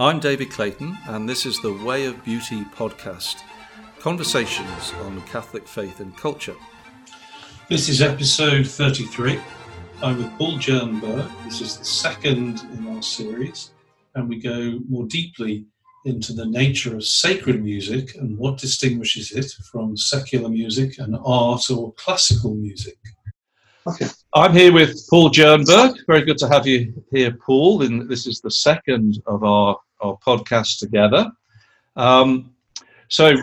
I'm David Clayton, and this is the Way of Beauty podcast conversations on Catholic faith and culture. This is episode 33. I'm with Paul Jernberg. This is the second in our series, and we go more deeply into the nature of sacred music and what distinguishes it from secular music and art or classical music. Okay. I'm here with Paul Jernberg. Very good to have you here, Paul. And this is the second of our our podcast together. Um, so,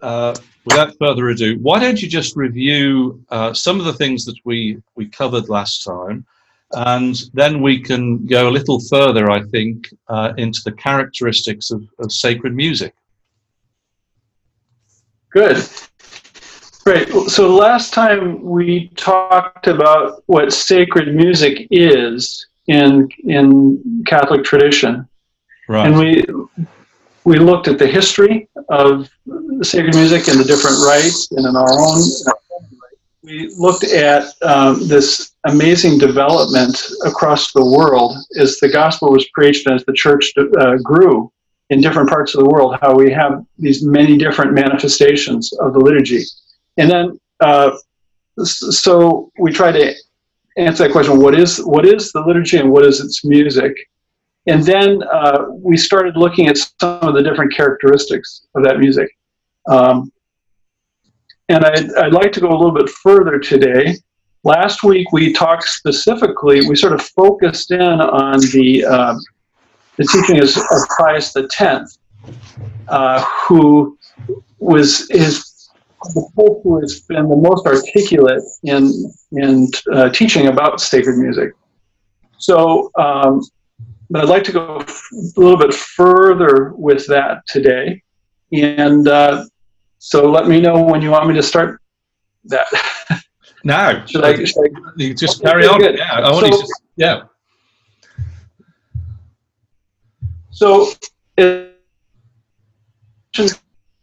uh, without further ado, why don't you just review uh, some of the things that we, we covered last time, and then we can go a little further, I think, uh, into the characteristics of, of sacred music. Good. Great. So last time we talked about what sacred music is in in Catholic tradition, Right. And we we looked at the history of sacred music and the different rites, and in our own. We looked at um, this amazing development across the world as the gospel was preached and as the church uh, grew in different parts of the world, how we have these many different manifestations of the liturgy. And then, uh, so we try to answer that question what is, what is the liturgy and what is its music? And then uh, we started looking at some of the different characteristics of that music. Um, and I'd, I'd, like to go a little bit further today. Last week we talked specifically, we sort of focused in on the, uh, the teaching of, of Pius X, uh, who was his the pope who has been the most articulate in in uh, teaching about sacred music. So um, but I'd like to go a little bit further with that today. And uh, so let me know when you want me to start that. No, should I, should I you just carry on? Good. Yeah, I want so, to just, yeah. So,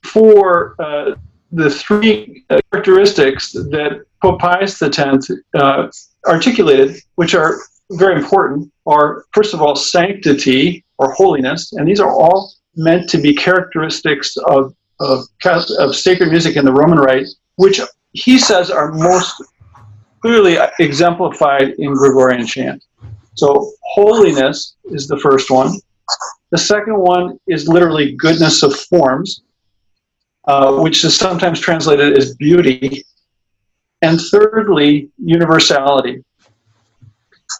for uh, the three characteristics that Pope Pius X uh, articulated, which are very important are, first of all, sanctity or holiness, and these are all meant to be characteristics of, of, of sacred music in the Roman Rite, which he says are most clearly exemplified in Gregorian chant. So, holiness is the first one. The second one is literally goodness of forms, uh, which is sometimes translated as beauty. And thirdly, universality.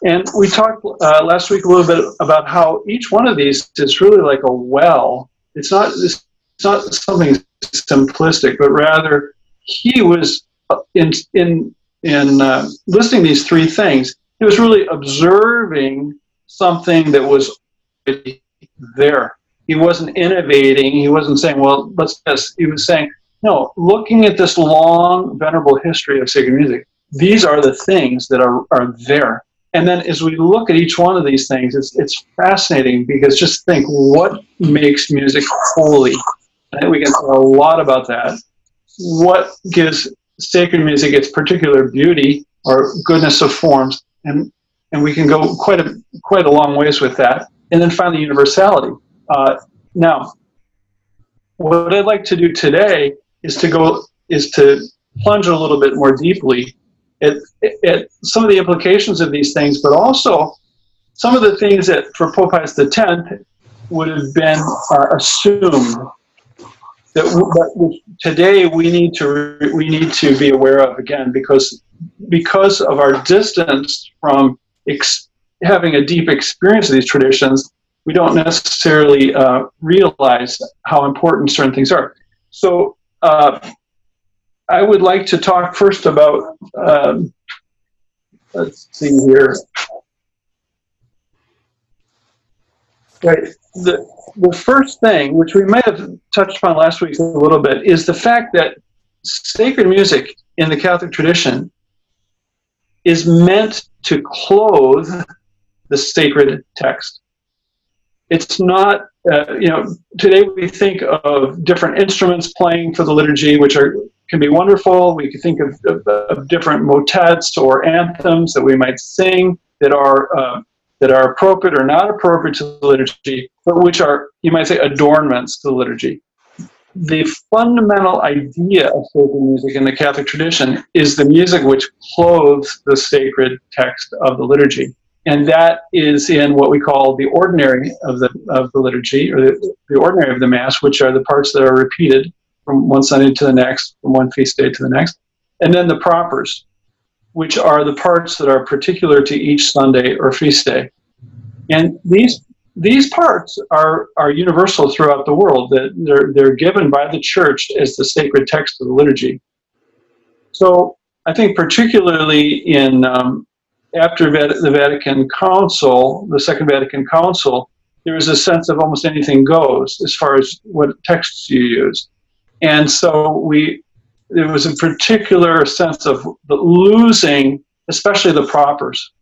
And we talked uh, last week a little bit about how each one of these is really like a well. It's not it's not something simplistic, but rather he was uh, in in in uh, listing these three things. He was really observing something that was there. He wasn't innovating. He wasn't saying, "Well, let's this." He was saying, "No." Looking at this long, venerable history of sacred music, these are the things that are are there and then as we look at each one of these things, it's, it's fascinating because just think what makes music holy? I think we can talk a lot about that. What gives sacred music its particular beauty or goodness of forms? And, and we can go quite a, quite a long ways with that. And then finally, universality. Uh, now, what I'd like to do today is to go is to plunge a little bit more deeply at, at some of the implications of these things, but also some of the things that for Pope Pius X would have been uh, assumed that, that today we need to we need to be aware of again because because of our distance from ex- having a deep experience of these traditions, we don't necessarily uh, realize how important certain things are. So uh, I would like to talk first about, um, let's see here. Right. The, the first thing, which we might have touched upon last week a little bit, is the fact that sacred music in the Catholic tradition is meant to clothe the sacred text. It's not, uh, you know, today we think of different instruments playing for the liturgy, which are can be wonderful. We can think of, of, of different motets or anthems that we might sing that are uh, that are appropriate or not appropriate to the liturgy, but which are, you might say, adornments to the liturgy. The fundamental idea of sacred music in the Catholic tradition is the music which clothes the sacred text of the liturgy. And that is in what we call the ordinary of the, of the liturgy, or the, the ordinary of the Mass, which are the parts that are repeated from one Sunday to the next, from one feast day to the next. And then the propers, which are the parts that are particular to each Sunday or feast day. And these these parts are, are universal throughout the world. That they're, they're given by the church as the sacred text of the liturgy. So I think particularly in um, after the Vatican Council, the Second Vatican Council, there was a sense of almost anything goes as far as what texts you use. And so we there was a particular sense of losing, especially the propers.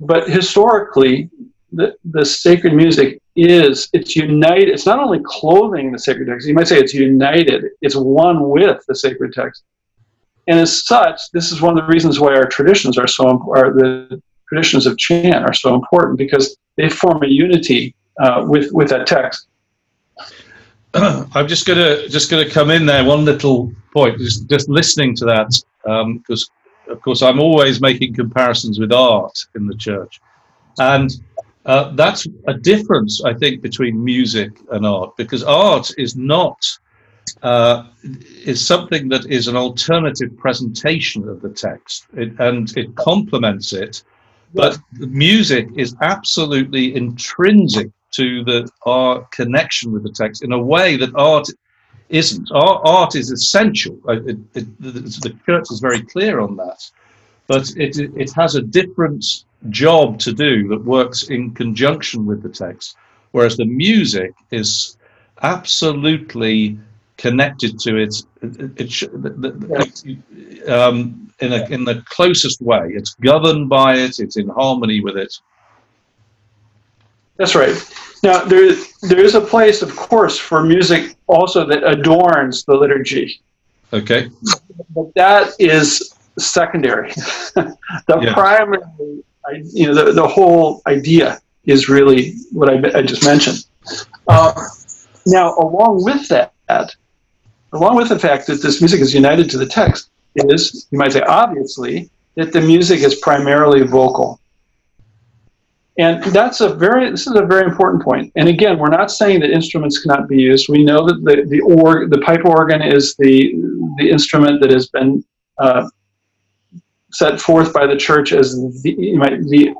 But historically, the, the sacred music is it's united. It's not only clothing the sacred text. You might say it's united. It's one with the sacred text. And as such, this is one of the reasons why our traditions are so important. The traditions of chant are so important because they form a unity uh, with with that text. I'm just gonna just gonna come in there. One little point, just, just listening to that, because um, of course I'm always making comparisons with art in the church, and uh, that's a difference I think between music and art because art is not uh, is something that is an alternative presentation of the text, it, and it complements it. But music is absolutely intrinsic to the our connection with the text in a way that art isn't. Our art is essential. It, it, the church is very clear on that, but it it has a different job to do that works in conjunction with the text, whereas the music is absolutely connected to it, it, it um, in, a, in the closest way. It's governed by it, it's in harmony with it. That's right. Now, there, there is a place, of course, for music also that adorns the liturgy. Okay. But that is secondary. the yeah. primary, you know, the, the whole idea is really what I, I just mentioned. Uh, now, along with that, along with the fact that this music is united to the text, is, you might say, obviously, that the music is primarily vocal. And that's a very this is a very important point. And again, we're not saying that instruments cannot be used. We know that the the org, the pipe organ is the the instrument that has been uh, set forth by the church as the you might the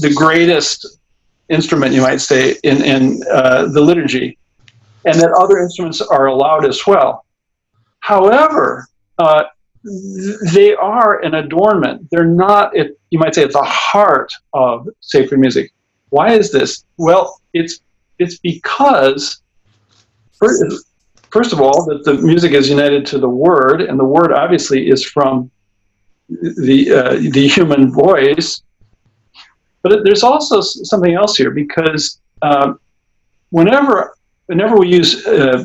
the greatest instrument you might say in in uh, the liturgy, and that other instruments are allowed as well. However, uh, they are an adornment. They're not, you might say, at the heart of sacred music. Why is this? Well, it's it's because first, first of all that the music is united to the word, and the word obviously is from the uh, the human voice. But there's also something else here because um, whenever whenever we use uh,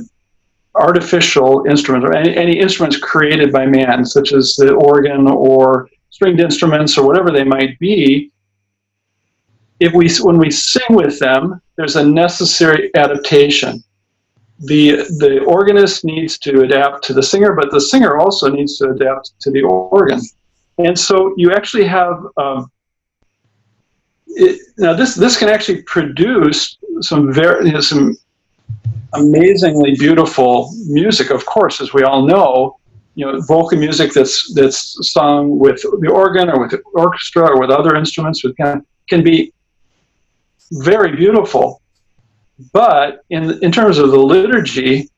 artificial instruments or any, any instruments created by man, such as the organ or stringed instruments or whatever they might be, if we when we sing with them, there's a necessary adaptation. The the organist needs to adapt to the singer, but the singer also needs to adapt to the organ, and so you actually have. Um, it, now this this can actually produce some very you know, some amazingly beautiful music, of course, as we all know. You know, vocal music that's that's sung with the organ or with the orchestra or with other instruments can can be very beautiful. But in in terms of the liturgy,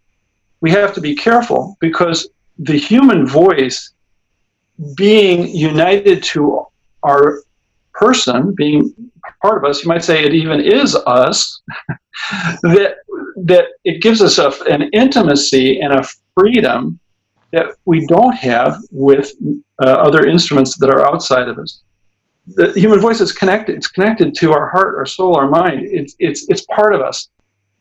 we have to be careful because the human voice being united to our person, being part of us, you might say it even is us, that that it gives us a, an intimacy and a freedom that we don't have with uh, other instruments that are outside of us. The human voice is connected. It's connected to our heart, our soul, our mind. It's, it's, it's part of us.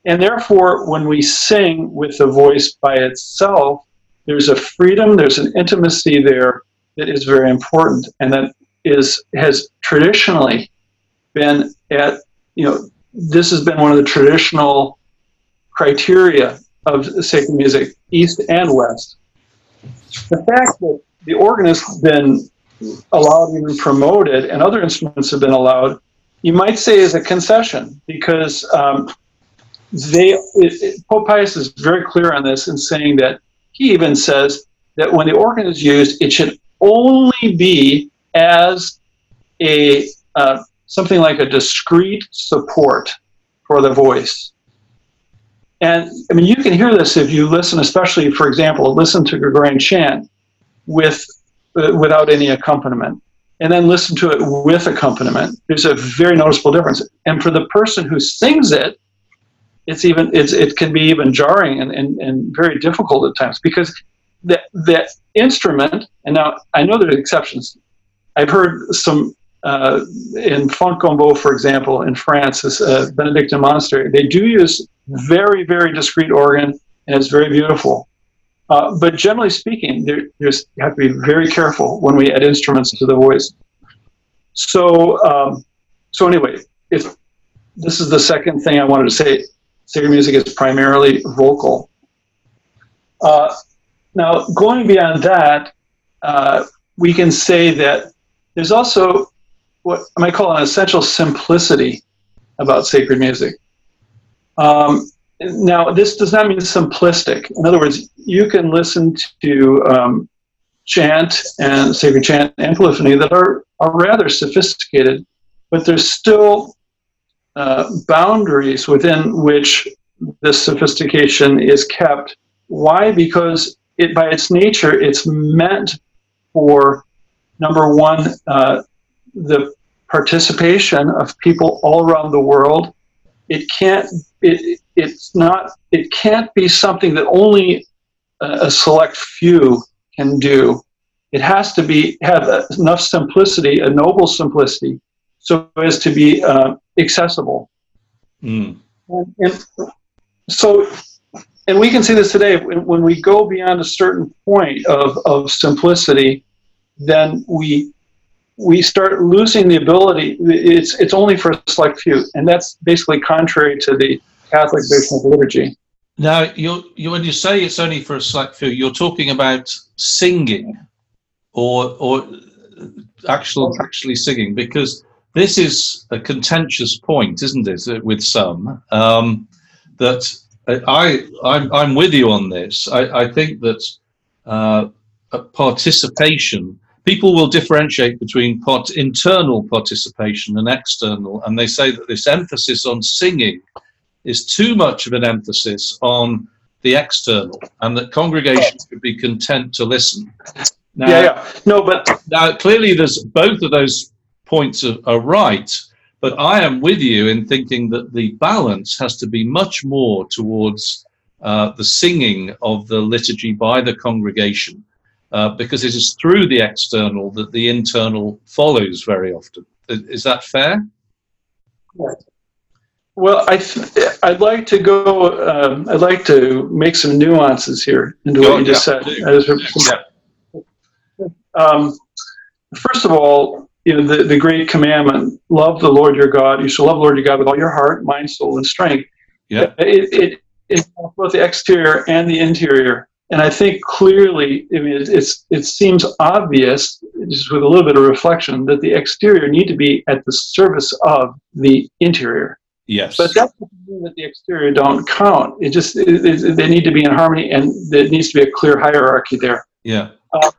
And therefore, when we sing with the voice by itself, there's a freedom, there's an intimacy there that is very important and that is has traditionally been at, you know, this has been one of the traditional criteria of sacred music, East and West. The fact that the organ has been allowed and promoted and other instruments have been allowed, you might say is a concession because um, they, it, it, Pope Pius is very clear on this in saying that he even says that when the organ is used, it should only be as a uh, something like a discreet support for the voice. And I mean, you can hear this if you listen, especially, for example, listen to Gregorian chant with uh, without any accompaniment, and then listen to it with accompaniment. There's a very noticeable difference. And for the person who sings it, it's even it's, it can be even jarring and, and, and very difficult at times because that that instrument. And now I know there's exceptions. I've heard some uh, in Fontgombault, for example, in France, this uh, Benedictine monastery, they do use very, very discreet organ, and it's very beautiful. Uh, but generally speaking, there, there's, you have to be very careful when we add instruments to the voice. So, um, so anyway, if this is the second thing I wanted to say, sacred music is primarily vocal. Uh, now, going beyond that, uh, we can say that there's also what I might call an essential simplicity about sacred music. Um, now, this does not mean simplistic. In other words, you can listen to um, chant and sacred chant and polyphony that are, are rather sophisticated, but there's still uh, boundaries within which this sophistication is kept. Why? Because it, by its nature, it's meant for number one, uh, the participation of people all around the world. It can't. It, it's not. It can't be something that only a select few can do. It has to be have enough simplicity, a noble simplicity, so as to be uh, accessible. Mm. And, and, so, and we can see this today when we go beyond a certain point of, of simplicity, then we we start losing the ability. It's it's only for a select few, and that's basically contrary to the Catholic vision of liturgy. Now, you you when you say it's only for a select few, you're talking about singing, or or actual actually singing, because this is a contentious point, isn't it, with some um, that I I'm I'm with you on this. I, I think that uh, participation people will differentiate between part, internal participation and external, and they say that this emphasis on singing is too much of an emphasis on the external, and that congregations should be content to listen. Now, yeah, yeah, no, but now clearly, there's both of those points are, are right. But I am with you in thinking that the balance has to be much more towards uh, the singing of the liturgy by the congregation uh, because it is through the external that the internal follows very often. Is that fair? Well, I th- I'd like to go. Um, I'd like to make some nuances here into what you just said. Yeah. Um, first of all, you know the, the great commandment: love the Lord your God. You shall love the Lord your God with all your heart, mind, soul, and strength. Yeah. It, it, it both the exterior and the interior. And I think clearly, I mean, it's it seems obvious, just with a little bit of reflection, that the exterior need to be at the service of the interior. Yes. But that doesn't mean that the exterior don't count. It just it, it, they need to be in harmony, and there needs to be a clear hierarchy there. Yeah. Uh,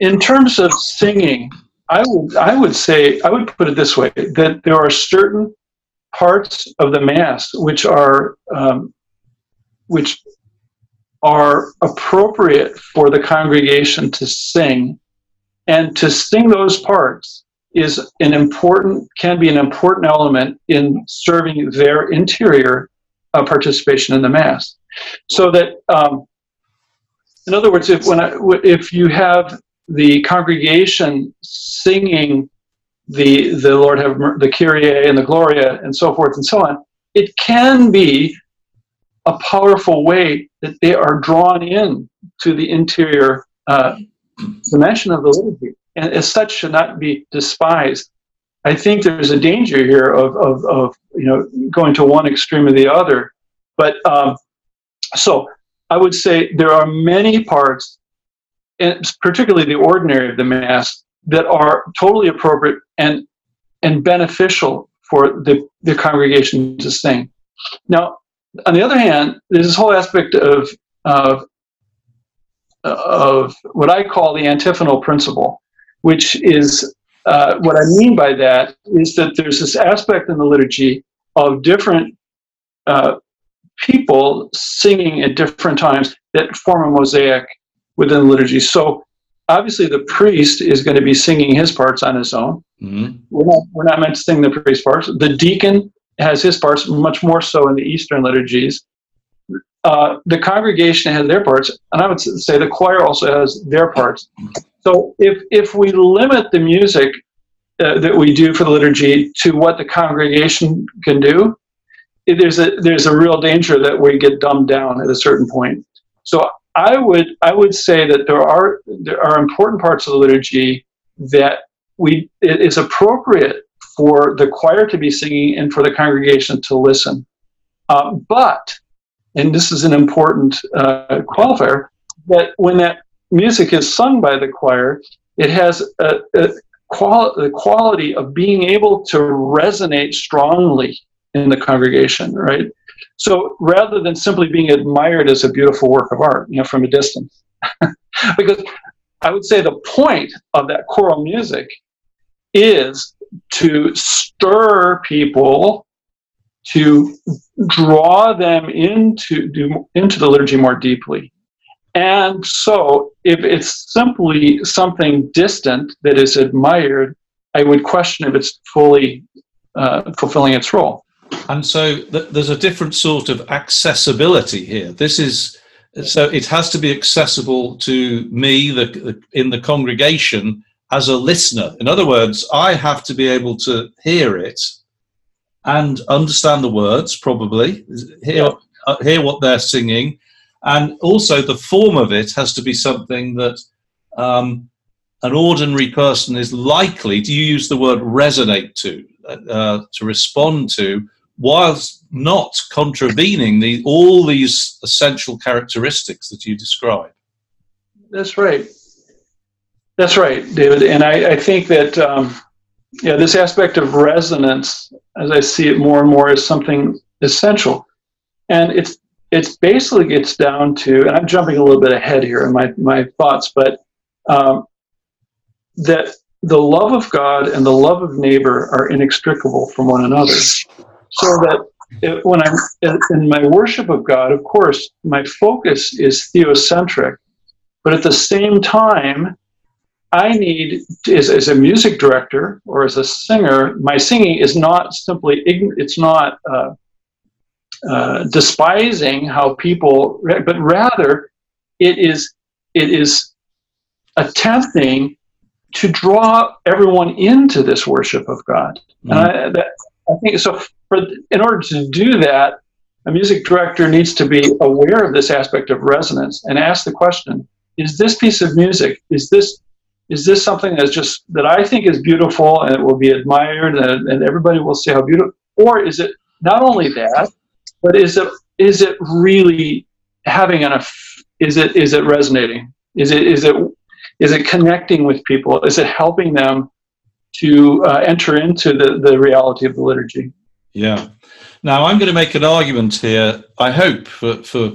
in terms of singing, I would I would say I would put it this way: that there are certain parts of the mass which are um, which are appropriate for the congregation to sing. And to sing those parts is an important can be an important element in serving their interior uh, participation in the mass. So that um, in other words if when I, if you have the congregation singing the the lord have the kyrie and the gloria and so forth and so on it can be a powerful way that they are drawn in to the interior uh, dimension of the liturgy, and as such should not be despised. I think there's a danger here of, of, of you know going to one extreme or the other. But um, so I would say there are many parts, and particularly the ordinary of the mass, that are totally appropriate and and beneficial for the, the congregation to sing. Now, on the other hand, there's this whole aspect of of of what I call the antiphonal principle, which is uh, what I mean by that is that there's this aspect in the liturgy of different uh, people singing at different times that form a mosaic within the liturgy. So obviously the priest is going to be singing his parts on his own. Mm-hmm. We're, not, we're not meant to sing the priest parts. The deacon has his parts, much more so in the Eastern liturgies. Uh, the congregation has their parts, and I would say the choir also has their parts. So if if we limit the music uh, that we do for the liturgy to what the congregation can do, there's a there's a real danger that we get dumbed down at a certain point. So I would I would say that there are there are important parts of the liturgy that we it is appropriate for the choir to be singing and for the congregation to listen. Uh, but and this is an important uh, qualifier that when that music is sung by the choir, it has a, a quali- the quality of being able to resonate strongly in the congregation, right? So rather than simply being admired as a beautiful work of art, you know, from a distance, because I would say the point of that choral music is to stir people to draw them into into the liturgy more deeply and so if it's simply something distant that is admired i would question if it's fully uh, fulfilling its role and so th- there's a different sort of accessibility here. This is so it has to be accessible to me, the, the, in the congregation, as a listener. In other words, I have to be able to hear it and understand the words, probably hear uh, hear what they're singing, and also the form of it has to be something that um, an ordinary person is likely. Do you use the word resonate to uh, to respond to? whilst not contravening the, all these essential characteristics that you describe. That's right. That's right, David. And I, I think that um, yeah, this aspect of resonance, as I see it more and more, is something essential. And it's it's basically gets down to, and I'm jumping a little bit ahead here in my, my thoughts, but um, that the love of God and the love of neighbor are inextricable from one another so that it, when I'm in my worship of God, of course, my focus is theocentric, but at the same time, I need, as, as a music director or as a singer, my singing is not simply, it's not uh, uh, despising how people, but rather it is, it is attempting to draw everyone into this worship of God. Mm-hmm. And I, that, I think so for in order to do that, a music director needs to be aware of this aspect of resonance and ask the question: Is this piece of music? Is this is this something that's just that I think is beautiful and it will be admired and, and everybody will say how beautiful? Or is it not only that, but is it is it really having an is it is it resonating? Is it is it is it connecting with people? Is it helping them to uh, enter into the, the reality of the liturgy? Yeah. Now I'm going to make an argument here. I hope for for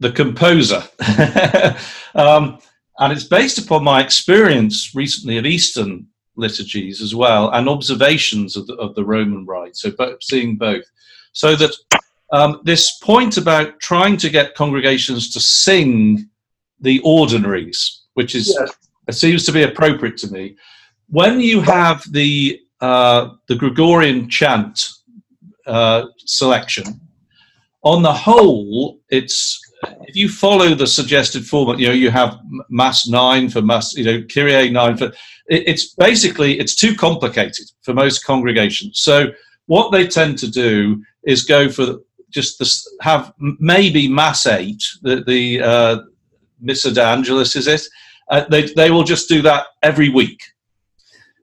the composer, um, and it's based upon my experience recently of Eastern liturgies as well, and observations of the, of the Roman rite. So, seeing both, so that um, this point about trying to get congregations to sing the ordinaries, which is yes. seems to be appropriate to me, when you have the uh, the Gregorian chant uh, selection, on the whole, it's if you follow the suggested format, you know, you have mass nine for mass, you know, Kyrie nine for. It, it's basically it's too complicated for most congregations. So what they tend to do is go for just have maybe mass eight, the the uh, Missa de Angelis is it? Uh, they they will just do that every week,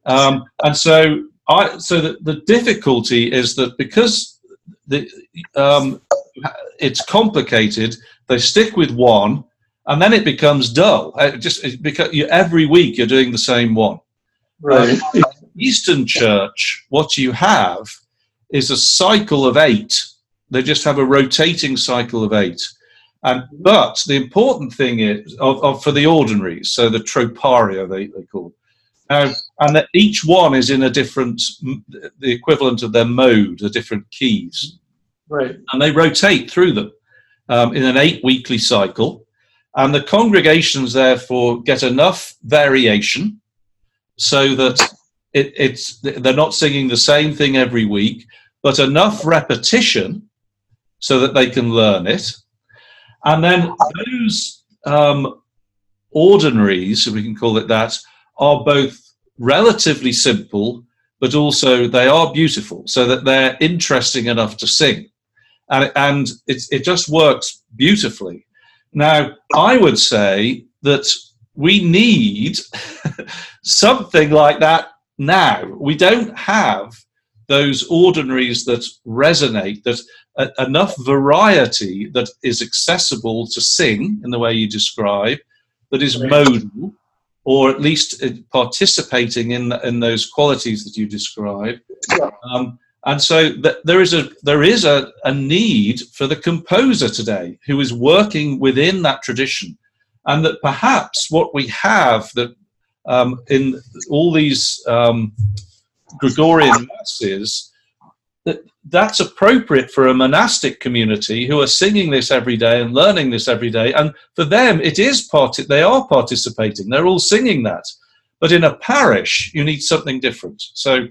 um, and so I so the, the difficulty is that because the um, it's complicated, they stick with one, and then it becomes dull. It just because you, every week you're doing the same one. Right. Um, Eastern Church, what you have is a cycle of eight. They just have a rotating cycle of eight. And but the important thing is of, of for the ordinaries, so the troparia they, they call. Now, and that each one is in a different, the equivalent of their mode, the different keys. Right. And they rotate through them um, in an eight weekly cycle. And the congregations, therefore, get enough variation so that it, it's they're not singing the same thing every week, but enough repetition so that they can learn it. And then those um, ordinaries, if we can call it that, are both relatively simple, but also they are beautiful, so that they're interesting enough to sing. And, and it, it just works beautifully. Now, I would say that we need something like that now. We don't have those ordinaries that resonate, that uh, enough variety that is accessible to sing in the way you describe, that is modal, or at least uh, participating in in those qualities that you describe. Um, and so th- there is a there is a, a need for the composer today who is working within that tradition, and that perhaps what we have that um, in all these um, Gregorian masses that that's appropriate for a monastic community who are singing this every day and learning this every day. And for them it is part they are participating. They're all singing that. But in a parish you need something different. So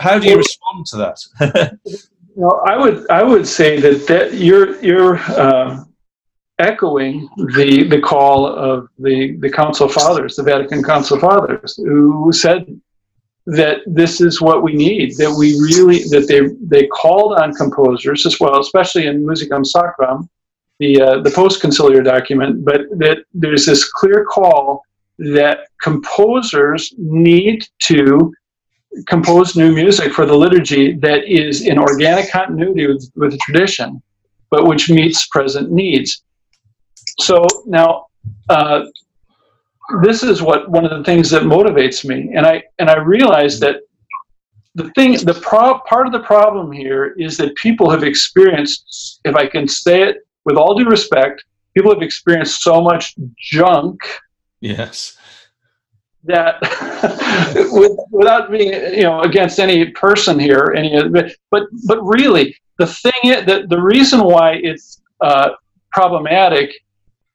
how do you respond to that? Well i would i would say that, that you're you're uh, echoing the the call of the the council fathers the vatican council fathers who said that this is what we need that we really that they they called on composers as well especially in musicam sacram the uh, the post conciliar document but that there's this clear call that composers need to compose new music for the liturgy that is in organic continuity with, with the tradition but which meets present needs. So now uh, this is what one of the things that motivates me and i and i realize that the thing the pro- part of the problem here is that people have experienced if i can say it with all due respect people have experienced so much junk yes that with, without being you know against any person here any but but really the thing is that the reason why it's uh, problematic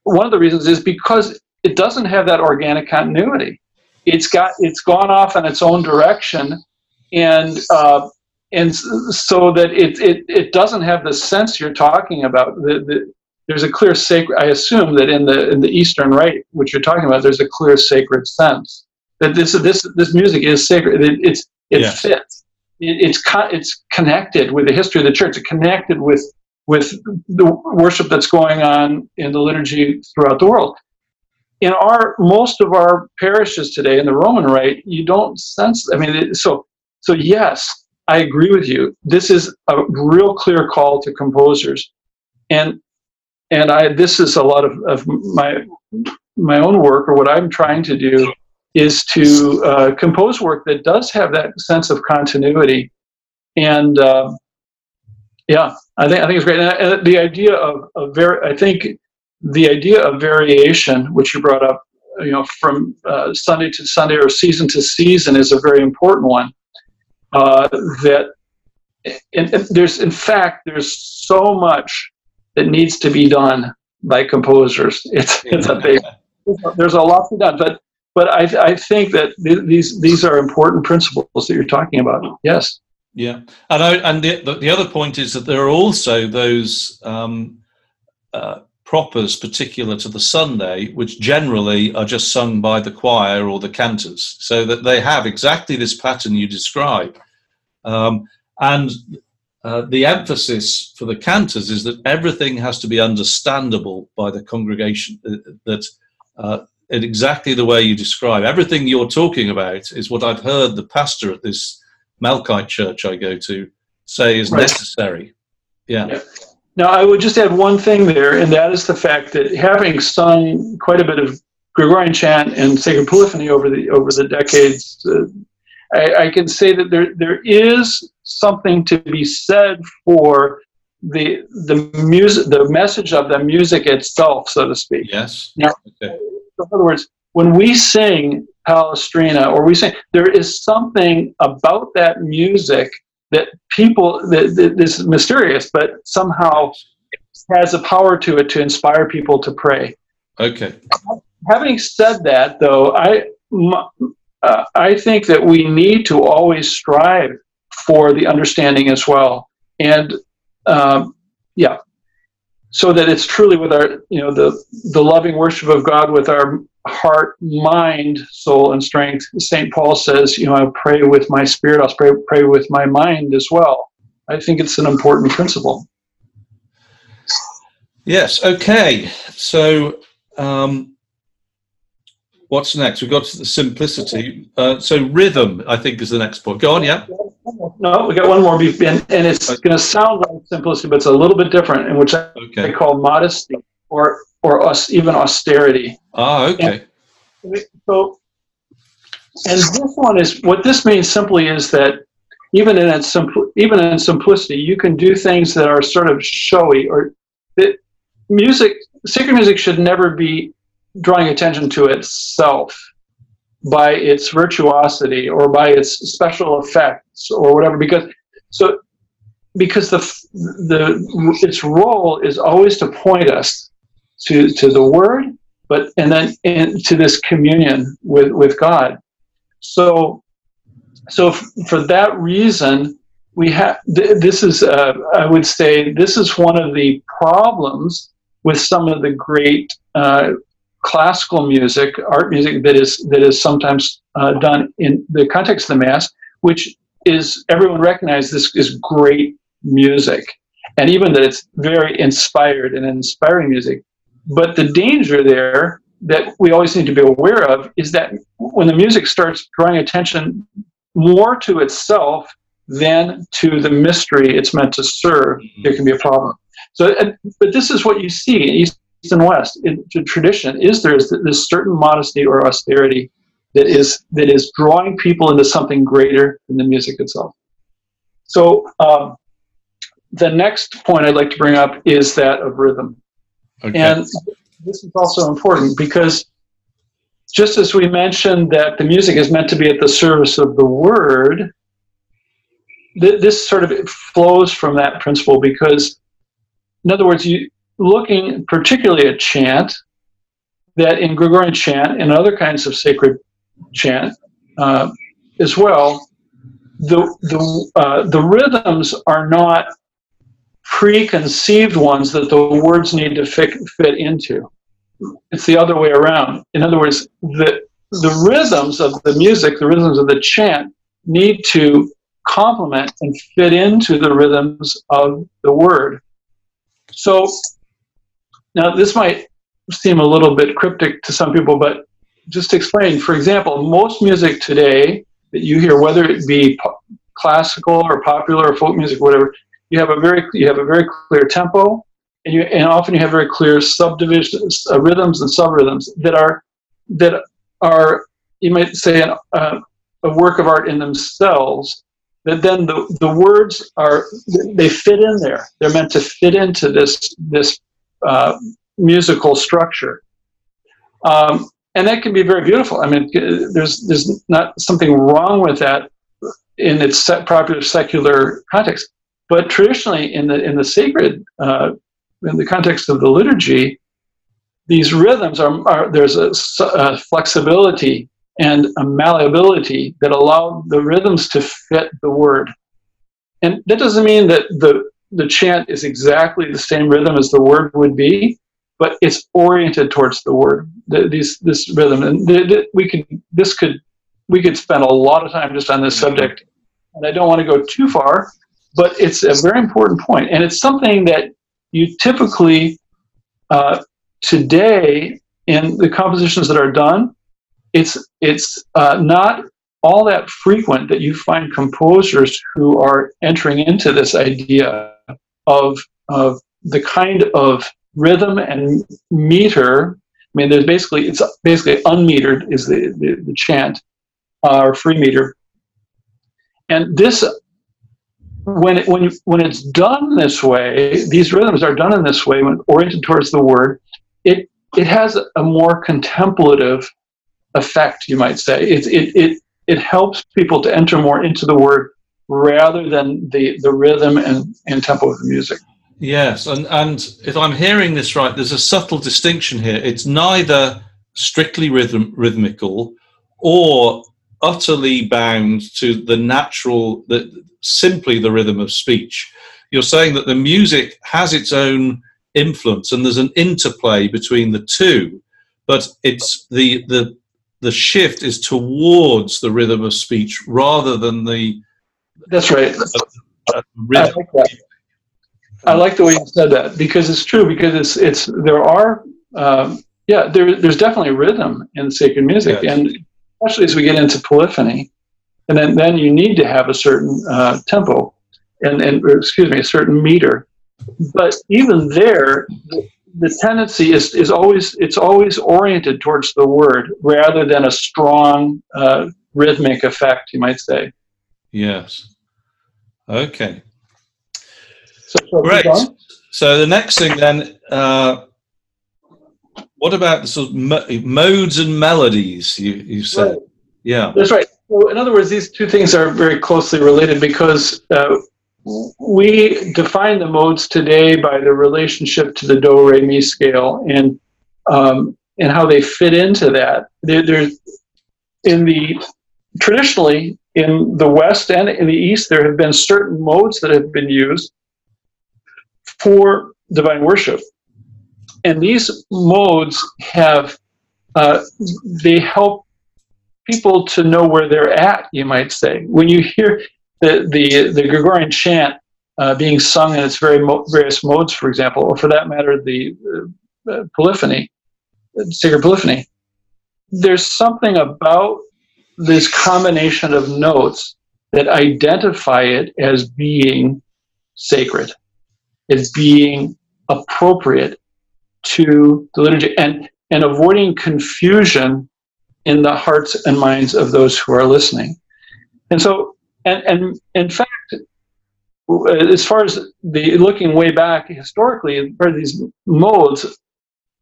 one of the reasons is because it doesn't have that organic continuity. It's got it's gone off in its own direction, and uh, and so that it, it it doesn't have the sense you're talking about. The, the, there's a clear sacred. I assume that in the in the Eastern Rite, which you're talking about, there's a clear sacred sense that this this this music is sacred. It, it's it yes. fits. It, it's co- it's connected with the history of the church. It's connected with with the worship that's going on in the liturgy throughout the world in our most of our parishes today in the Roman Rite, you don't sense. I mean, so so yes, I agree with you. This is a real clear call to composers, and and I this is a lot of, of my my own work or what I'm trying to do is to uh, compose work that does have that sense of continuity, and uh, yeah, I think I think it's great. And the idea of, of very, I think the idea of variation, which you brought up, you know, from uh, Sunday to Sunday or season to season, is a very important one. Uh, that and, and there's, in fact, there's so much that needs to be done by composers. It's, it's a big, there's a lot to be done, but but I, I think that th- these these are important principles that you're talking about. Yes. Yeah, and I, and the the other point is that there are also those um, uh, propers particular to the Sunday, which generally are just sung by the choir or the cantors, so that they have exactly this pattern you describe. Um, and uh, the emphasis for the cantors is that everything has to be understandable by the congregation, uh, that uh, in exactly the way you describe. Everything you're talking about is what I've heard the pastor at this Melkite church I go to say is Right. necessary. Yeah. Yeah. Now, I would just add one thing there, and that is the fact that having sung quite a bit of Gregorian chant and sacred polyphony over the over the decades, uh, I, I can say that there there is something to be said for the the music, the message of the music itself, so to speak. Yes. Yeah. Okay. In other words, when we sing Palestrina or we sing, there is something about that music that people that, that is mysterious, but somehow has a power to it to inspire people to pray. Okay. Having said that, though, I m- uh, I think that we need to always strive for the understanding as well, and um, yeah, so that it's truly with our you know the the loving worship of God with our heart, mind, soul, and strength. Saint Paul says, you know, I pray with my spirit. I'll pray pray with my mind as well. I think it's an important principle. Yes. Okay. So, um, what's next? We've got to the simplicity. Uh, so, rhythm, I think, is the next point. Go on. Yeah. No, we got one more, be- and, and it's going to sound like simplicity, but it's a little bit different, in which I Okay. call modesty or or us even austerity. Ah. Okay. So, and this one is what this means simply is that even in its simpl- even in simplicity, you can do things that are sort of showy or that music. Sacred music should never be drawing attention to itself by its virtuosity or by its special effects or whatever. Because so because the the its role is always to point us to to the word but and then into this communion with with God. So, so f- for that reason, we have. Th- this is, uh, I would say, this is one of the problems with some of the great uh, classical music, art music that is that is sometimes uh, done in the context of the mass, which is everyone recognizes this is great music, and even that it's very inspired and inspiring music. But the danger there that we always need to be aware of is that when the music starts drawing attention more to itself than to the mystery it's meant to serve, there can be a problem. So, but this is what you see East and West. In the tradition, is there is this certain modesty or austerity that is that is drawing people into something greater than the music itself. So, um, the next point I'd like to bring up is that of rhythm. Okay. And this is also important because just as we mentioned that the music is meant to be at the service of the word, th- this sort of flows from that principle because, in other words, you looking particularly at chant, that in Gregorian chant and other kinds of sacred chant uh, as well, the the uh, the rhythms are not preconceived ones that the words need to fit, fit into. It's the other way around. In other words, the, the rhythms of the music, the rhythms of the chant, need to complement and fit into the rhythms of the word. So, now this might seem a little bit cryptic to some people, but just explain, for example, most music today that you hear, whether it be po- classical or popular or folk music, whatever, you have a very you have a very clear tempo, and you and often you have very clear subdivisions, uh, rhythms and subrhythms that are that are you might say an, uh, a work of art in themselves. That then the the words are they fit in there. They're meant to fit into this this uh, musical structure. Um, and that can be very beautiful. I mean, there's there's not something wrong with that in its proper secular context. But traditionally, in the in the sacred, uh, in the context of the liturgy, these rhythms are, are there's a flexibility and a malleability that allow the rhythms to fit the word. And that doesn't mean that the the chant is exactly the same rhythm as the word would be, but it's oriented towards the word. The, these this rhythm, and the, the, we could this could we could spend a lot of time just on this subject, and I don't want to go too far, but it's a very important point, and it's something that you typically uh, today in the compositions that are done, it's it's uh, not all that frequent that you find composers who are entering into this idea of, of the kind of rhythm and meter. I mean, there's basically, it's basically unmetered is the, the, the chant, uh, or free meter. And this, when it, when when it's done this way, these rhythms are done in this way, when oriented towards the word, it it has a more contemplative effect, you might say. It it it it helps people to enter more into the word rather than the the rhythm and, and tempo of the music. Yes, and and if I'm hearing this right, there's a subtle distinction here. It's neither strictly rhythm rhythmical or utterly bound to the natural simply the rhythm of speech. You're saying that the music has its own influence and there's an interplay between the two, but it's the the the shift is towards the rhythm of speech rather than the that's right. Uh, I like that. I like the way you said that because it's true. Because it's it's there are um, yeah there there's definitely rhythm in sacred music, yes. and especially as we get into polyphony, and then then you need to have a certain uh, tempo, and and excuse me a certain meter. But even there, the, tendency is is always it's always oriented towards the word rather than a strong uh, rhythmic effect, you might say. Yes. Okay. So, so Great. So the next thing then, uh, what about the sort of mo- modes and melodies you, you said? Right. Yeah. That's right. So in other words, these two things are very closely related because uh, we define the modes today by the relationship to the do re mi scale and um, and how they fit into that. There, there's in the traditionally in the West and in the East, there have been certain modes that have been used for divine worship. And these modes have, uh, they help people to know where they're at, you might say. When you hear the, the, the Gregorian chant uh, being sung in its very mo- various modes, for example, or for that matter, the uh, polyphony, sacred polyphony, there's something about this combination of notes that identify it as being sacred as being appropriate to the liturgy and, and avoiding confusion in the hearts and minds of those who are listening. And so, and, and in fact, as far as the looking way back historically, for these modes,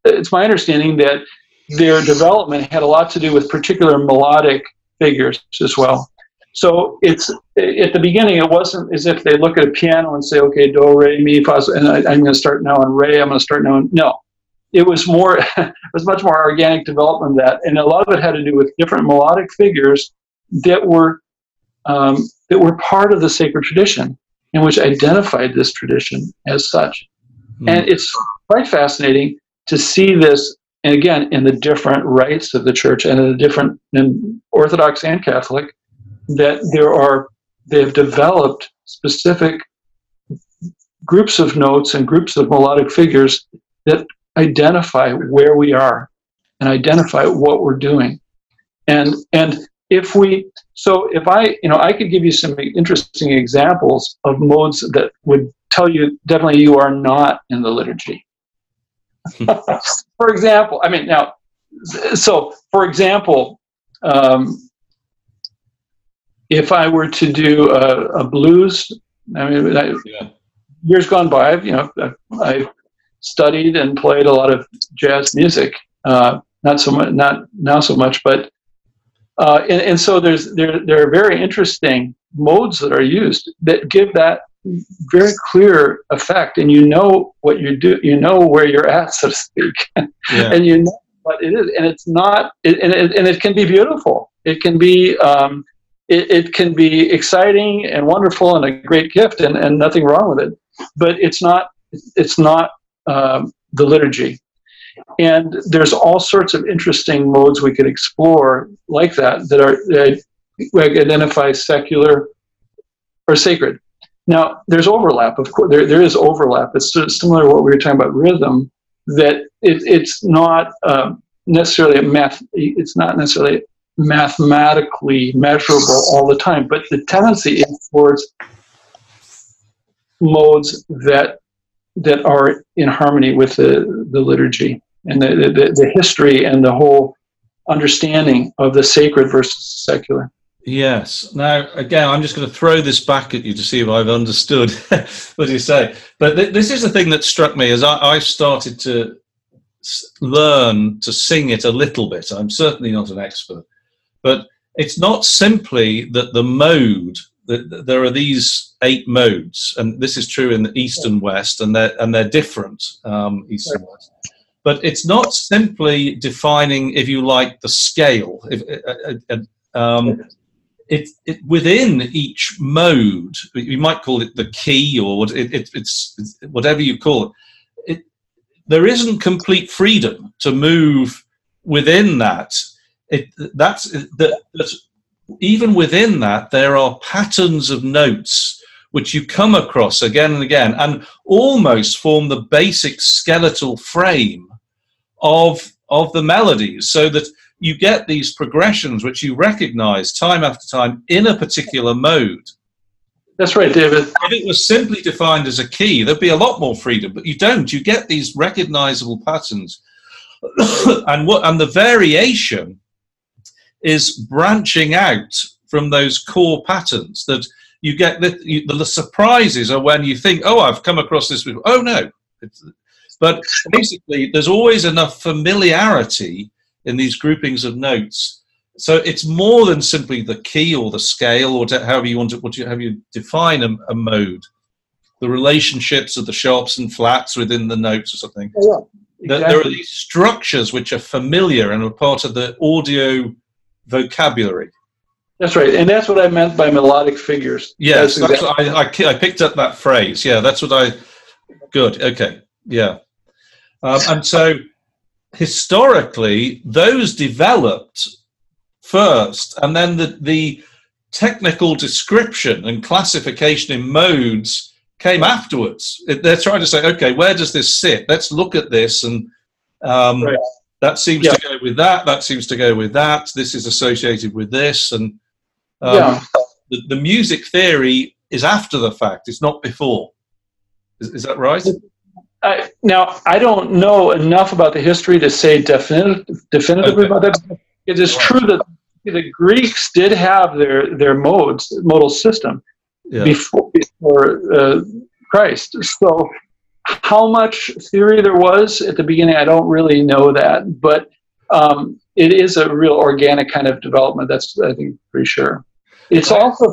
it's my understanding that their development had a lot to do with particular melodic figures as well. So it's at the beginning, it wasn't as if they look at a piano and say, okay, do, re, mi, fa, and I, am going to start now on re, I'm going to start now. On, no, it was more, it was much more organic development that, and a lot of it had to do with different melodic figures that were um, that were part of the sacred tradition and which identified this tradition as such. Mm. And it's quite fascinating to see this, and again, in the different rites of the church and in the different, in Orthodox and Catholic, that there are they have developed specific groups of notes and groups of melodic figures that identify where we are and identify what we're doing and and if we so if i you know i could give you some interesting examples of modes that would tell you definitely you are not in the liturgy for example i mean now so for example um, if I were to do a, a blues, I mean, I, yeah. years gone by, I've, you know, I've studied and played a lot of jazz music. Uh, not so much, not now so much, but uh, and, and so there's there there are very interesting modes that are used that give that very clear effect, and you know what you do, you know where you're at, so to speak, yeah. and you know what it is, and it's not, it, and it, and it can be beautiful. It can be um, it, it, can be exciting and wonderful and a great gift and, and nothing wrong with it but it's not it's not um, the liturgy and there's all sorts of interesting modes we could explore like that that are that identify secular or sacred. Now there's overlap of course there, there is overlap. It's similar to what we were talking about rhythm that it, it's not um, necessarily math it's not necessarily mathematically measurable all the time, but the tendency is towards modes that that are in harmony with the, the liturgy and the, the, the history and the whole understanding of the sacred versus secular. Yes. Now, again, I'm just going to throw this back at you to see if I've understood what you say. But th- this is the thing that struck me as I, I started to s- learn to sing it a little bit. I'm certainly not an expert, but it's not simply that the mode that there are these eight modes, and this is true in the east and west, and they're and they're different um, east and west. But it's not simply defining, if you like, the scale. If, uh, uh, uh, um, it, it within each mode, you might call it the key or it, it, it's, it's whatever you call it. There isn't complete freedom to move within that. That's that, that even within that, there are patterns of notes which you come across again and again and almost form the basic skeletal frame of, of the melodies so that you get these progressions which you recognize time after time in a particular mode. That's right, David. If it was simply defined as a key, there'd be a lot more freedom, but you don't. You get these recognizable patterns. and what and the variation is branching out from those core patterns that you get the, you, the surprises are when you think oh i've come across this before oh no it's, but basically there's always enough familiarity in these groupings of notes so it's more than simply the key or the scale or however you want to what you, you define a, a, mode the relationships of the sharps and flats within the notes or something oh, yeah, exactly. there are these structures which are familiar and are part of the audio vocabulary. That's right, and that's what I meant by melodic figures. Yes, exactly. I, I, I, picked up that phrase. Yeah, that's what I. Good. Okay. Yeah, um, and so historically, those developed first, and then the the technical description and classification in modes came afterwards. They're trying to say, okay, where does this sit? Let's look at this and um, right. That seems yeah. to go with that. That seems to go with that. This is associated with this, and um, yeah. the, the, music theory is after the fact. It's not before. Is, is that right? I, now I don't know enough about the history to say definite, definitively okay. about that. It is true that the Greeks did have their their modes modal system yeah. before before uh, Christ. So how much theory there was at the beginning, I don't really know that, but um, it is a real organic kind of development. That's I think pretty sure. It's also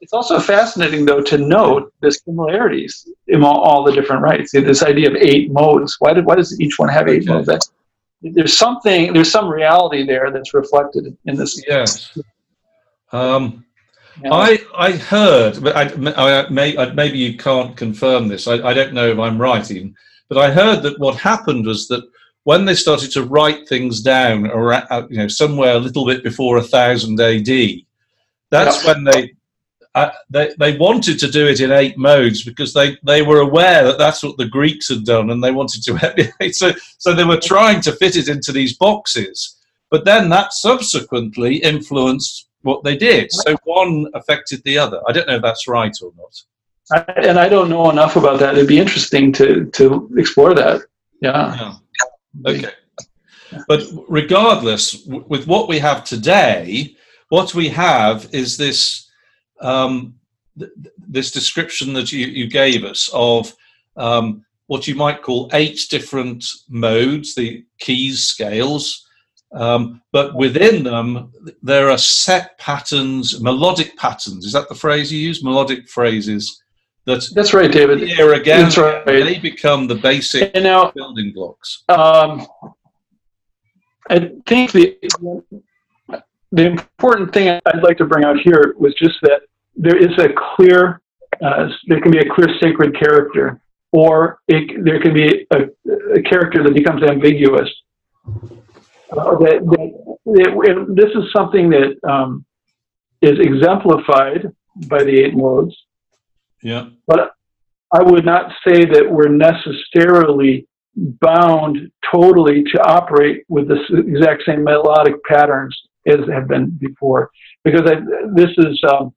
it's also fascinating though to note the similarities in all, all the different rites. This idea of eight modes. Why did why does each one have eight okay. modes? That's, there's something there's some reality there that's reflected in this. Yes. Um, yeah. I I heard, but I, I may, maybe you can't confirm this. I, I don't know if I'm right even, but I heard that what happened was that when they started to write things down, around, uh, you know, somewhere a little bit before a thousand AD, that's yeah. when they, uh, they they wanted to do it in eight modes because they, they were aware that that's what the Greeks had done, and they wanted to emulate. So so they were trying to fit it into these boxes. But then that subsequently influenced what they did. So one affected the other. I don't know if that's right or not. I, and I don't know enough about that. It'd be interesting to to explore that. Yeah. yeah. Okay. But regardless, w- with what we have today, what we have is this um, th- this description that you, you gave us of um, what you might call eight different modes, the keys, scales, um, but within them, there are set patterns, melodic patterns. Is that the phrase you use? Melodic phrases. That That's right, David. Here again, That's right. they become the basic building blocks. Um, I think the the important thing I'd like to bring out here was just that there is a clear, uh, there can be a clear sacred character, or it, there can be a, a character that becomes ambiguous uh, that, that, this is something that um, is exemplified by the eight modes. Yeah. But I would not say that we're necessarily bound totally to operate with the exact same melodic patterns as have been before. Because I, this is, um,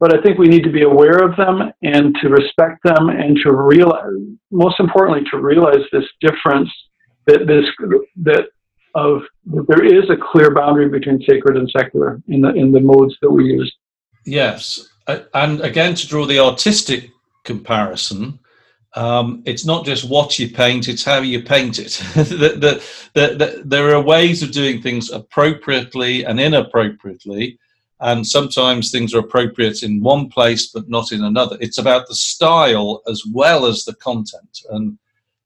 but I think we need to be aware of them and to respect them and to realize, most importantly, to realize this difference that this that of that there is a clear boundary between sacred and secular in the in the modes that we use. Yes, and again to draw the artistic comparison, um, it's not just what you paint; it's how you paint it. the, the, the, there are ways of doing things appropriately and inappropriately, and sometimes things are appropriate in one place but not in another. It's about the style as well as the content, and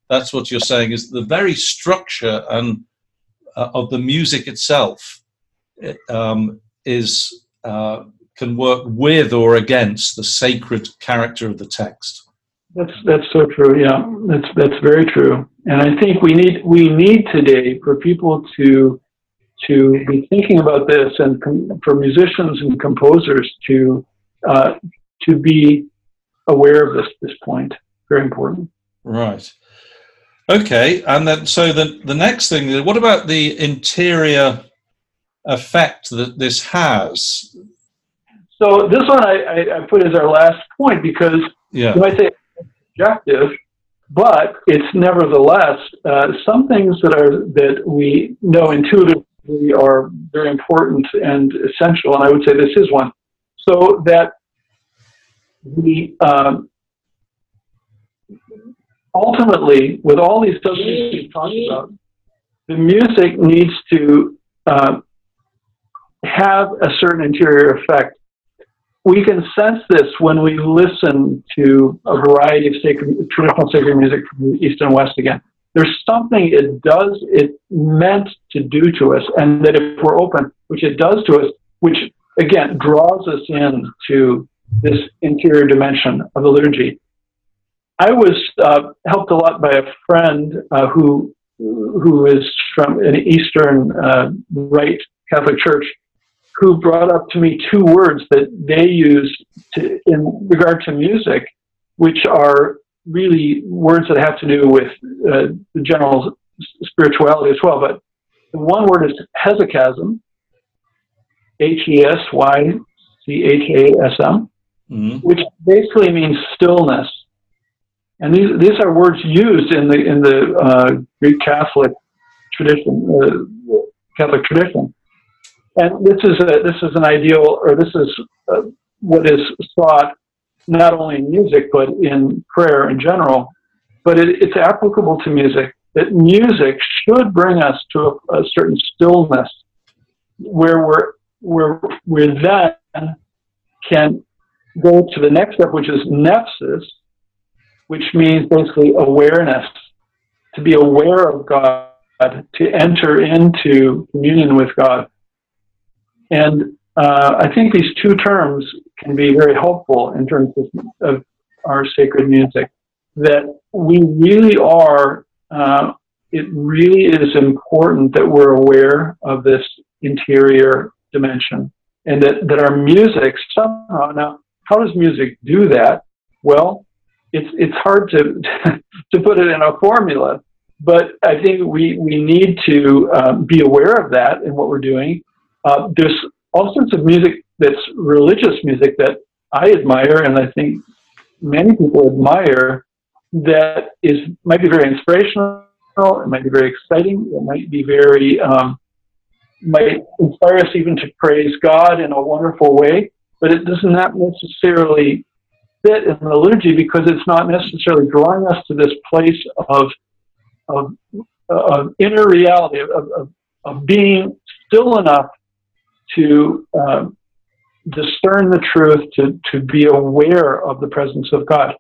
that's what you're saying is the very structure and uh, of the music itself um, is uh, can work with or against the sacred character of the text. That's that's so true. Yeah, that's that's very true. And I think we need we need today for people to to be thinking about this, and com- for musicians and composers to uh, to be aware of this this point. Very important. Right. Okay, and then so the the next thing, what about the interior effect that this has? So this one I, I, put as our last point because yeah. you might say objective, but it's nevertheless uh, some things that are that we know intuitively are very important and essential, and I would say this is one. So that the um, ultimately, with all these we've talked about, the music needs to uh, have a certain interior effect we can sense this when we listen to a variety of sacred, traditional sacred music from the East and West again. There's something it does, it meant to do to us, and that if we're open, which it does to us, which again draws us in to this interior dimension of the liturgy. I was uh, helped a lot by a friend uh, who who is from an Eastern uh, Rite Catholic Church, who brought up to me two words that they use to, in regard to music, which are really words that have to do with uh, the general spirituality as well. But the one word is hesychasm, H E S Y C H A S M, mm-hmm. which basically means stillness. And these these are words used in the in the uh, Greek Catholic tradition, uh, Catholic tradition. And this is a, this is an ideal, or this is uh, what is sought not only in music but in prayer in general. But it, it's applicable to music. That music should bring us to a, a certain stillness, where we're where we then can go to the next step, which is nepsis, which means basically awareness, to be aware of God, to enter into communion with God. And uh, I think these two terms can be very helpful in terms of, of our sacred music. That we really are, uh, it really is important that we're aware of this interior dimension and that, that our music somehow, now, how does music do that? Well, it's, it's hard to, to put it in a formula, but I think we, we need to um, be aware of that in what we're doing uh, there's all sorts of music that's religious music that I admire, and I think many people admire. That is might be very inspirational. It might be very exciting. It might be very um, might inspire us even to praise God in a wonderful way. But it does not necessarily fit in the liturgy because it's not necessarily drawing us to this place of of, of inner reality of, of, of being still enough to uh, discern the truth, to, to be aware of the presence of God.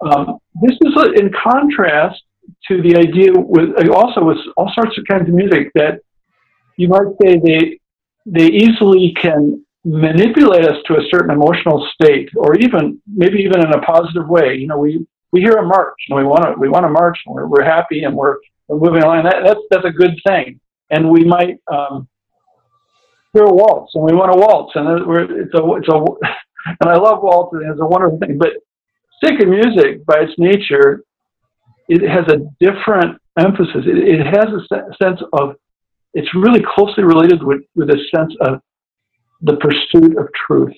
Um, this is in contrast to the idea with also with all sorts of kinds of music that you might say they they easily can manipulate us to a certain emotional state, or even maybe even in a positive way. You know, we we hear a march and we want to we want to march and we're, we're happy and we're, we're moving along. That, that's that's a good thing, and we might um, hear a waltz and we want to waltz and it's a it's a and I love waltzing. It's a wonderful thing. But sacred music, by its nature, it has a different emphasis. It, it has a sense of it's really closely related with, with a sense of the pursuit of truth.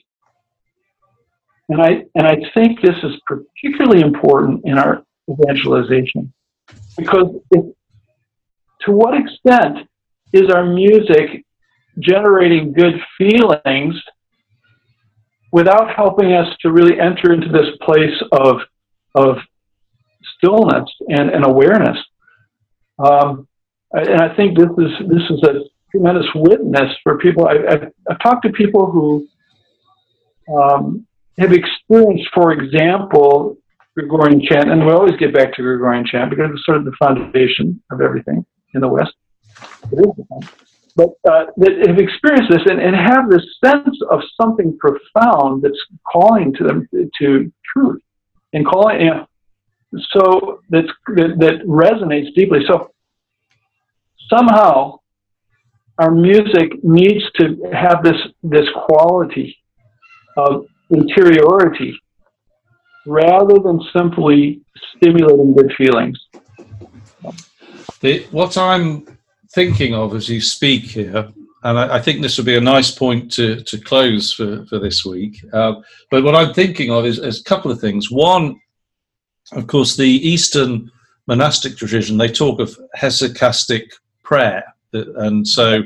And I, and I think this is particularly important in our evangelization because if, to what extent is our music generating good feelings without helping us to really enter into this place of, of stillness and, and awareness? Um, and I think this is this is a tremendous witness for people. I, I've, I've talked to people who um, have experienced, for example, Gregorian chant, and we always get back to Gregorian chant because it's sort of the foundation of everything in the West. But uh, that have experienced this and, and have this sense of something profound that's calling to them to truth and calling, you know, so that's, that, that resonates deeply. So somehow our music needs to have this this quality of interiority rather than simply stimulating good feelings. The, what I'm thinking of as you speak here, and I, I, think this would be a nice point to, to close for, for this week. Uh, but what I'm thinking of is, is, a couple of things. One, of course, the Eastern monastic tradition, they talk of hesychastic prayer. And so,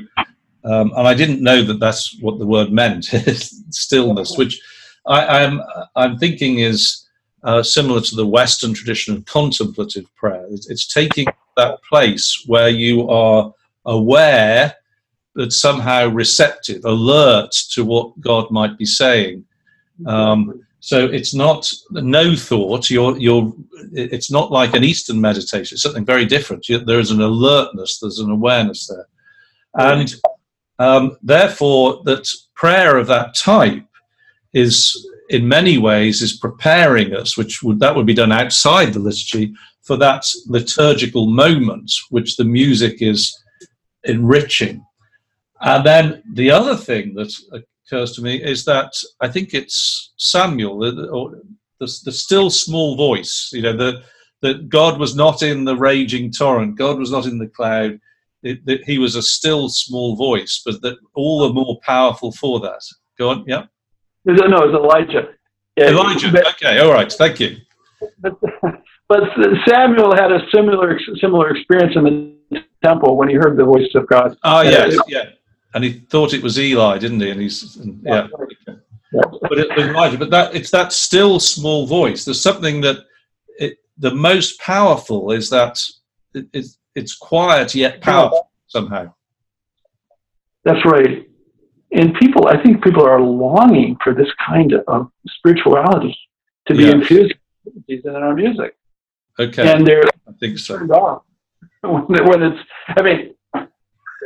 um, and I didn't know that that's what the word meant, stillness, which I, am I'm, I'm thinking is uh, similar to the Western tradition of contemplative prayer. It's, it's taking that place where you are aware but somehow receptive, alert to what God might be saying. Um, so it's not no thought. You're you're. It's not like an Eastern meditation. It's something very different. There is an alertness. There's an awareness there, and um, therefore that prayer of that type is in many ways is preparing us, which would that would be done outside the liturgy for that liturgical moment, which the music is enriching. And then the other thing that occurs to me is that I think it's Samuel, the, the, the still small voice, you know, the, that God was not in the raging torrent, God was not in the cloud, it, that he was a still small voice, but that all the more powerful for that. Go on, yeah. No, it's Elijah. Elijah. But, okay, all right. Thank you. But, but Samuel had a similar similar experience in the temple when he heard the voice of God. Ah, oh yes, yeah and he thought it was Eli, didn't he? And he's yeah. But it, Elijah, but that it's that still small voice. There's something that it, the most powerful is that it, it's, it's quiet yet powerful somehow. That's right. And people, I think people are longing for this kind of spirituality to be yes. infused in our music. Okay. And they're I think so. when it's, I mean,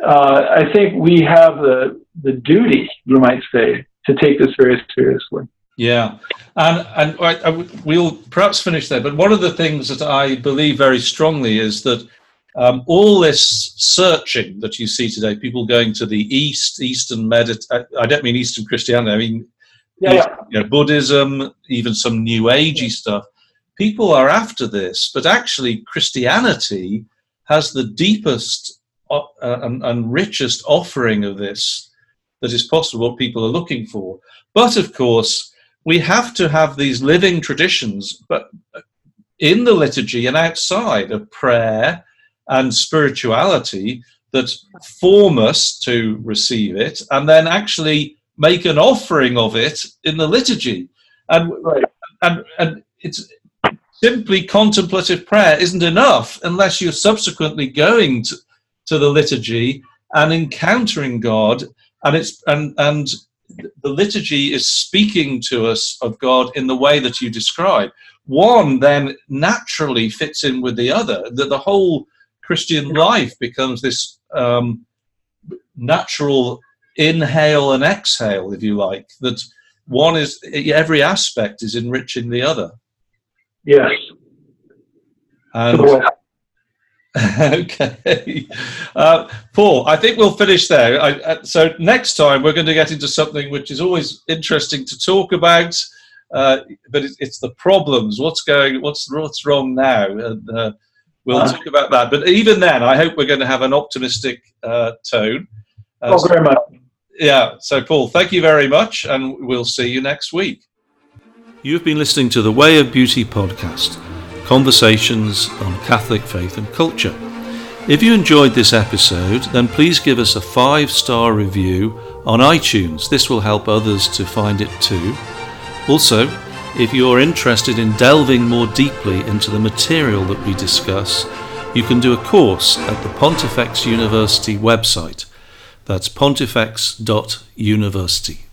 uh, I think we have the the duty, you might say, to take this very seriously. Yeah, and and I, I, we'll perhaps finish there. But one of the things that I believe very strongly is that um, all this searching that you see today, people going to the East, Eastern medit. I don't mean Eastern Christianity. I mean yeah, yeah. You know, Buddhism, even some New Agey stuff. People are after this, but actually Christianity has the deepest uh, and, and richest offering of this that is possible, what people are looking for. But of course, we have to have these living traditions, but in the liturgy and outside of prayer and spirituality that form us to receive it and then actually make an offering of it in the liturgy. And, right. and, and it's simply contemplative prayer isn't enough unless you're subsequently going to, to the liturgy and encountering God, and it's and and the liturgy is speaking to us of God in the way that you describe. One then naturally fits in with the other. That the whole Christian life becomes this um, natural inhale and exhale, if you like. That one is every aspect is enriching the other. Yes. And okay. Uh, Paul, I think we'll finish there. I, uh, so next time we're going to get into something which is always interesting to talk about, uh, but it, it's the problems. What's going? What's what's wrong now? And, uh, we'll Uh. talk about that. But even then, I hope we're going to have an optimistic uh, tone. Uh, Oh, very much. yeah. So, Paul, thank you very much, and we'll see you next week. You've been listening to the Way of Beauty podcast, conversations on Catholic faith and culture. If you enjoyed this episode, then please give us a five star review on iTunes. This will help others to find it too. Also, if you're interested in delving more deeply into the material that we discuss, you can do a course at the Pontifex University website. That's pontifex.university.